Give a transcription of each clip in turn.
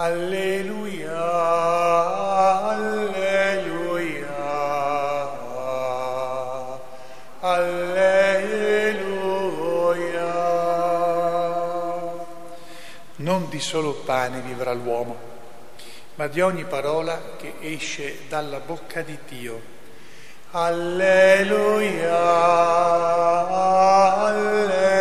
Alleluia, alleluia, alleluia. Non di solo pane vivrà l'uomo, ma di ogni parola che esce dalla bocca di Dio. Alleluia, alleluia,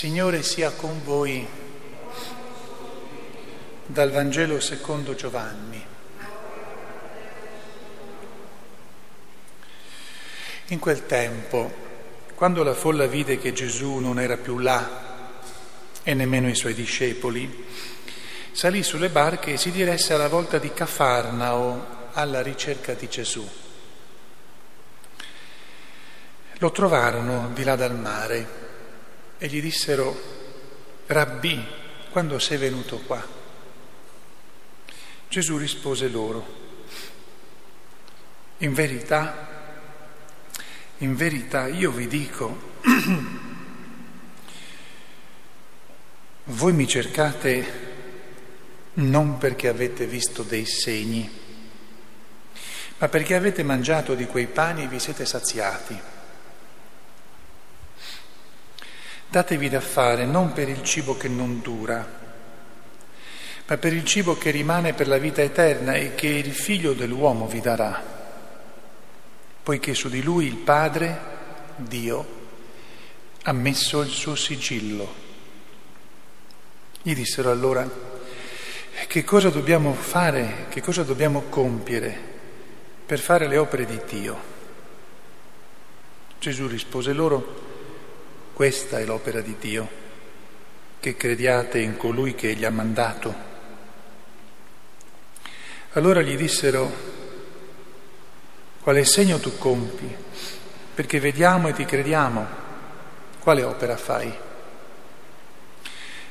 Signore sia con voi dal Vangelo secondo Giovanni. In quel tempo, quando la folla vide che Gesù non era più là e nemmeno i suoi discepoli, salì sulle barche e si diresse alla volta di Cafarnao alla ricerca di Gesù. Lo trovarono di là dal mare e gli dissero, Rabbì, quando sei venuto qua? Gesù rispose loro, in verità, in verità io vi dico, voi mi cercate non perché avete visto dei segni, ma perché avete mangiato di quei pani e vi siete saziati. Datevi da fare non per il cibo che non dura, ma per il cibo che rimane per la vita eterna e che il figlio dell'uomo vi darà, poiché su di lui il Padre, Dio, ha messo il suo sigillo. Gli dissero allora, che cosa dobbiamo fare, che cosa dobbiamo compiere per fare le opere di Dio? Gesù rispose loro, questa è l'opera di Dio, che crediate in colui che gli ha mandato. Allora gli dissero, quale segno tu compi? Perché vediamo e ti crediamo. Quale opera fai?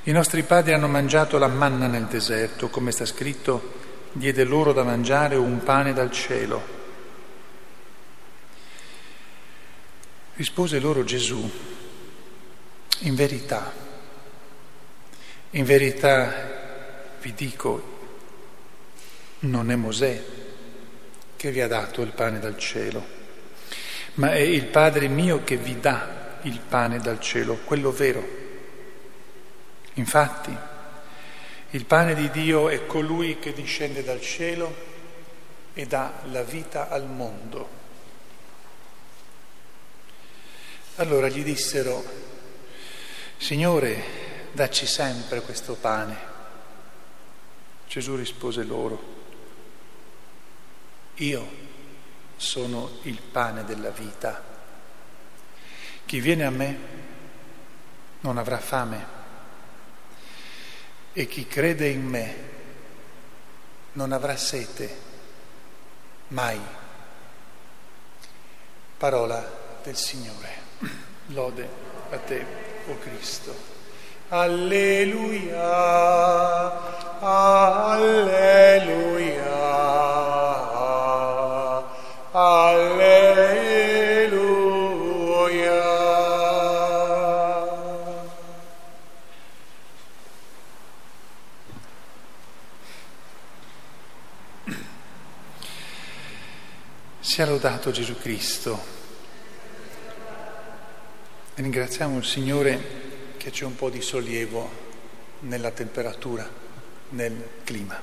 I nostri padri hanno mangiato la manna nel deserto, come sta scritto, diede loro da mangiare un pane dal cielo. Rispose loro Gesù, in verità, in verità vi dico, non è Mosè che vi ha dato il pane dal cielo, ma è il Padre mio che vi dà il pane dal cielo, quello vero. Infatti, il pane di Dio è colui che discende dal cielo e dà la vita al mondo. Allora gli dissero, Signore, dacci sempre questo pane. Gesù rispose loro, io sono il pane della vita. Chi viene a me non avrà fame e chi crede in me non avrà sete mai. Parola del Signore. Lode a te, o Cristo. Alleluia, alleluia, alleluia. Sia lodato Gesù Cristo. Ringraziamo il Signore che c'è un po' di sollievo nella temperatura, nel clima.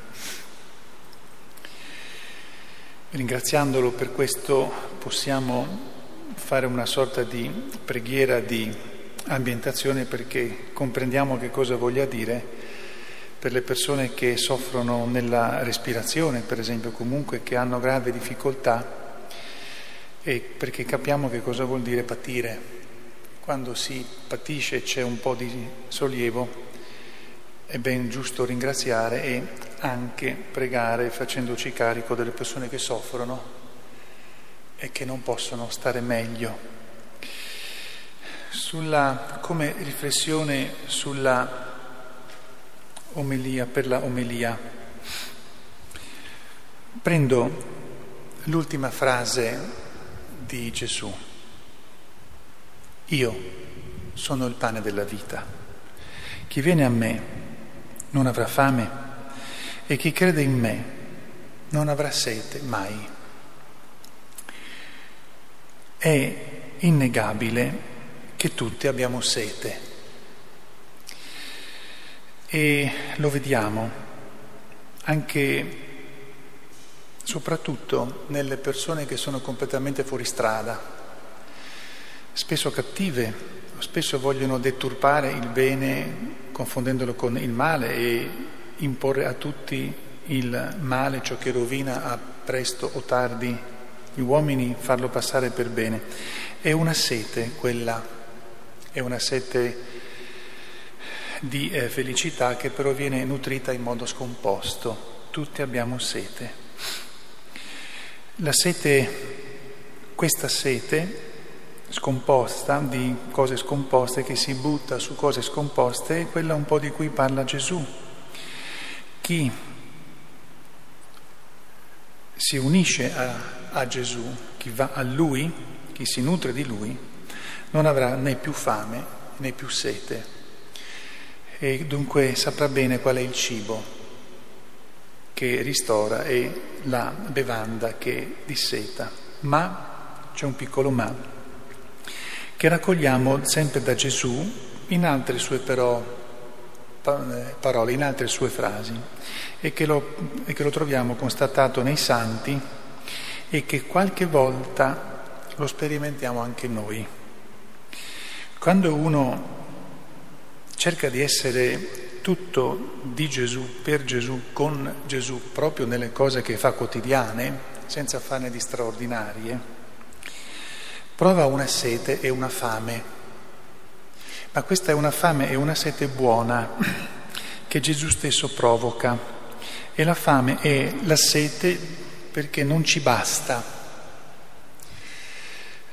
Ringraziandolo per questo possiamo fare una sorta di preghiera di ambientazione perché comprendiamo che cosa voglia dire per le persone che soffrono nella respirazione, per esempio, comunque che hanno grave difficoltà e perché capiamo che cosa vuol dire patire. Quando si patisce e c'è un po' di sollievo, è ben giusto ringraziare e anche pregare facendoci carico delle persone che soffrono e che non possono stare meglio. Sulla, come riflessione sulla omelia, per la omelia, prendo l'ultima frase di Gesù. Io sono il pane della vita. Chi viene a me non avrà fame e chi crede in me non avrà sete mai. È innegabile che tutti abbiamo sete e lo vediamo anche soprattutto nelle persone che sono completamente fuori strada, spesso cattive, spesso vogliono deturpare il bene confondendolo con il male e imporre a tutti il male, ciò che rovina a presto o tardi gli uomini, farlo passare per bene. È una sete quella, è una sete di eh, felicità che però viene nutrita in modo scomposto. Tutti abbiamo sete. La sete, questa sete scomposta, di cose scomposte, che si butta su cose scomposte, è quella un po' di cui parla Gesù. Chi si unisce a, a Gesù, chi va a Lui, chi si nutre di Lui, non avrà né più fame né più sete e dunque saprà bene qual è il cibo che ristora e la bevanda che disseta. Ma, c'è un piccolo ma, che raccogliamo sempre da Gesù in altre sue però parole, in altre sue frasi e che, lo, e che lo troviamo constatato nei santi e che qualche volta lo sperimentiamo anche noi. Quando uno cerca di essere tutto di Gesù, per Gesù, con Gesù, proprio nelle cose che fa quotidiane, senza farne di straordinarie, prova una sete e una fame. Ma questa è una fame e una sete buona che Gesù stesso provoca. E la fame è la sete perché non ci basta.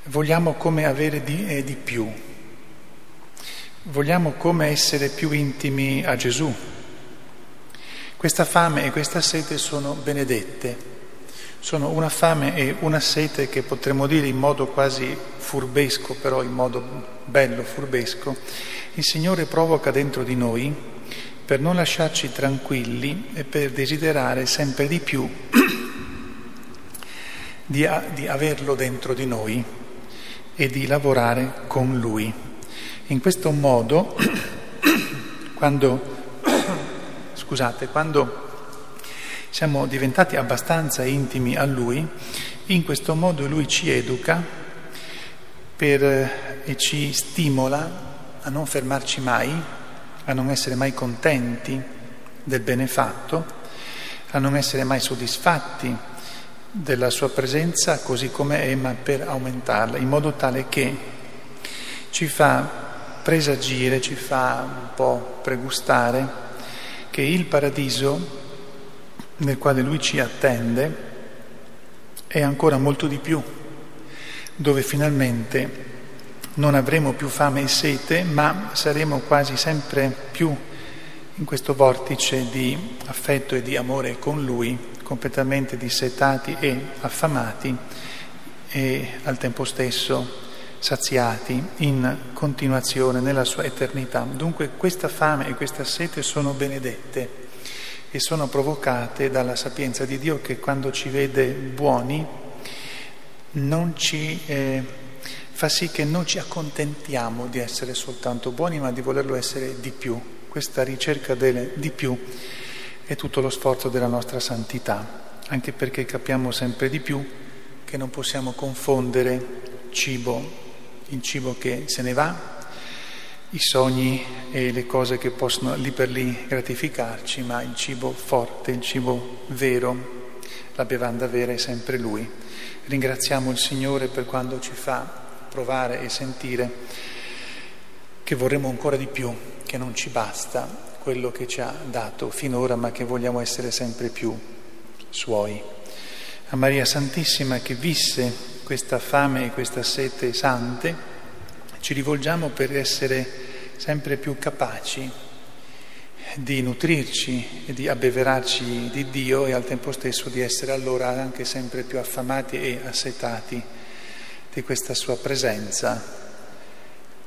Vogliamo come avere di, eh, di più, Vogliamo come essere più intimi a Gesù. Questa fame e questa sete sono benedette, sono una fame e una sete che potremmo dire in modo quasi furbesco, però in modo bello, furbesco, il Signore provoca dentro di noi per non lasciarci tranquilli e per desiderare sempre di più di, di averlo dentro di noi e di lavorare con Lui. In questo modo, quando, scusate, quando siamo diventati abbastanza intimi a Lui, in questo modo Lui ci educa per, e ci stimola a non fermarci mai, a non essere mai contenti del bene fatto, a non essere mai soddisfatti della sua presenza così come è, ma per aumentarla, in modo tale che ci fa presagire, ci fa un po' pregustare che il paradiso nel quale lui ci attende è ancora molto di più, dove finalmente non avremo più fame e sete, ma saremo quasi sempre più in questo vortice di affetto e di amore con lui, completamente dissetati e affamati e al tempo stesso saziati in continuazione nella sua eternità. Dunque questa fame e questa sete sono benedette e sono provocate dalla sapienza di Dio che quando ci vede buoni non ci, eh, fa sì che non ci accontentiamo di essere soltanto buoni, ma di volerlo essere di più. Questa ricerca del di più è tutto lo sforzo della nostra santità, anche perché capiamo sempre di più che non possiamo confondere cibo il cibo che se ne va, i sogni e le cose che possono lì per lì gratificarci, ma il cibo forte, il cibo vero, la bevanda vera è sempre Lui. Ringraziamo il Signore per quando ci fa provare e sentire che vorremmo ancora di più, che non ci basta quello che ci ha dato finora, ma che vogliamo essere sempre più Suoi. A Maria Santissima che visse questa fame e questa sete sante, ci rivolgiamo per essere sempre più capaci di nutrirci e di abbeverarci di Dio e al tempo stesso di essere allora anche sempre più affamati e assetati di questa sua presenza,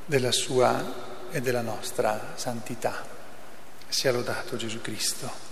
della sua e della nostra santità. Sia lodato Gesù Cristo.